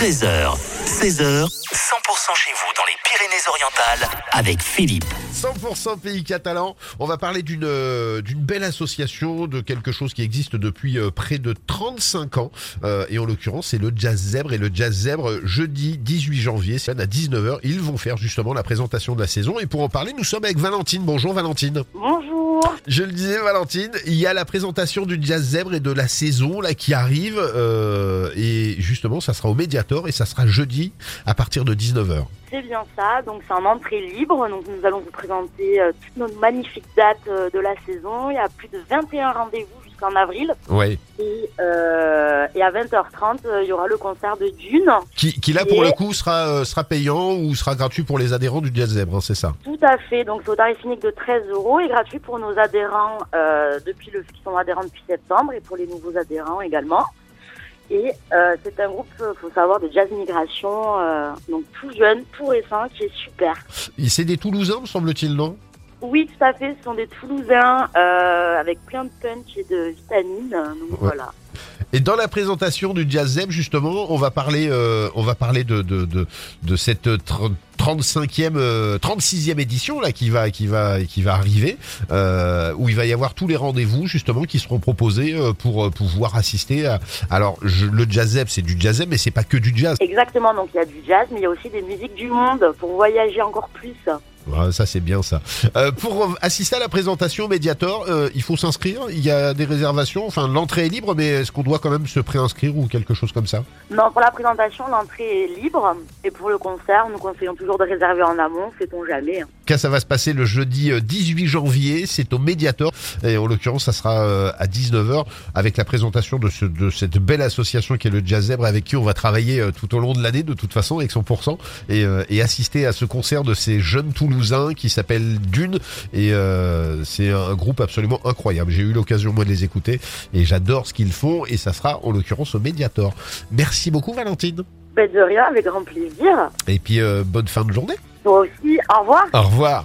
13h, 16h, 100% chez vous dans les Pyrénées-Orientales avec Philippe. 100% pays catalan. On va parler d'une euh, d'une belle association, de quelque chose qui existe depuis euh, près de 35 ans. Euh, et en l'occurrence, c'est le Jazz Zèbre. Et le Jazz Zèbre, jeudi 18 janvier, c'est à 19h. Ils vont faire justement la présentation de la saison. Et pour en parler, nous sommes avec Valentine. Bonjour Valentine. Bonjour. Je le disais Valentine, il y a la présentation du Jazz Zèbre et de la saison là qui arrive. euh, et justement, ça sera au Mediator et ça sera jeudi à partir de 19h. C'est bien ça, donc c'est en entrée libre, donc nous allons vous présenter euh, toutes nos magnifiques dates euh, de la saison. Il y a plus de 21 rendez-vous jusqu'en avril Ouais. et, euh, et à 20h30 euh, il y aura le concert de Dune. Qui, qui là pour Et- le coup sera euh, sera payant ou sera gratuit pour les adhérents du Jazz Zèbre, hein, c'est ça? Tout à fait, donc c'est au tarif unique de 13 euros et gratuit pour nos adhérents euh, depuis le qui sont adhérents depuis septembre et pour les nouveaux adhérents également. Et c'est un groupe, faut savoir, de jazz migration, donc tout jeune, tout récent, qui est super. Et C'est des Toulousains, me semble-t-il, non? Oui, tout à fait. Ce sont des Toulousains euh, avec plein de punch et de vitamines. Donc Ouais. voilà. Et dans la présentation du Jazz Zeb, justement, on va parler, euh, on va parler de de de, de cette tr- 35e, euh, 36e édition là qui va qui va qui va arriver, euh, où il va y avoir tous les rendez-vous justement qui seront proposés euh, pour euh, pouvoir assister. à... Alors je- le Jazz Zeb, c'est du Jazz Zeb, mais c'est pas que du jazz. Exactement. Donc il y a du jazz, mais il y a aussi des musiques du monde pour voyager encore plus. Ouais, ça c'est bien ça. Euh, pour assister à la présentation Mediator, euh, il faut s'inscrire? Il y a des réservations? Enfin, l'entrée est libre, mais est-ce qu'on doit quand même se préinscrire ou quelque chose comme ça? Non, pour la présentation, l'entrée est libre. Et pour le concert, nous conseillons toujours de réserver en amont, sait-on jamais. Cas, ça va se passer le jeudi euh, 18 janvier. C'est au Mediator. Et en l'occurrence, ça sera euh, à 19h avec la présentation de, ce, de cette belle association qui est le Jazz Zèbre avec qui on va travailler euh, tout au long de l'année de toute façon avec 100% et, euh, et assister à ce concert de ces jeunes Toulousains qui s'appelle Dune. Et euh, c'est un groupe absolument incroyable. J'ai eu l'occasion moi de les écouter et j'adore ce qu'ils font et ça sera en l'occurrence au Mediator. Merci beaucoup Valentine. Ben de rien, avec grand plaisir. Et puis euh, bonne fin de journée. Toi aussi, au revoir. Au revoir.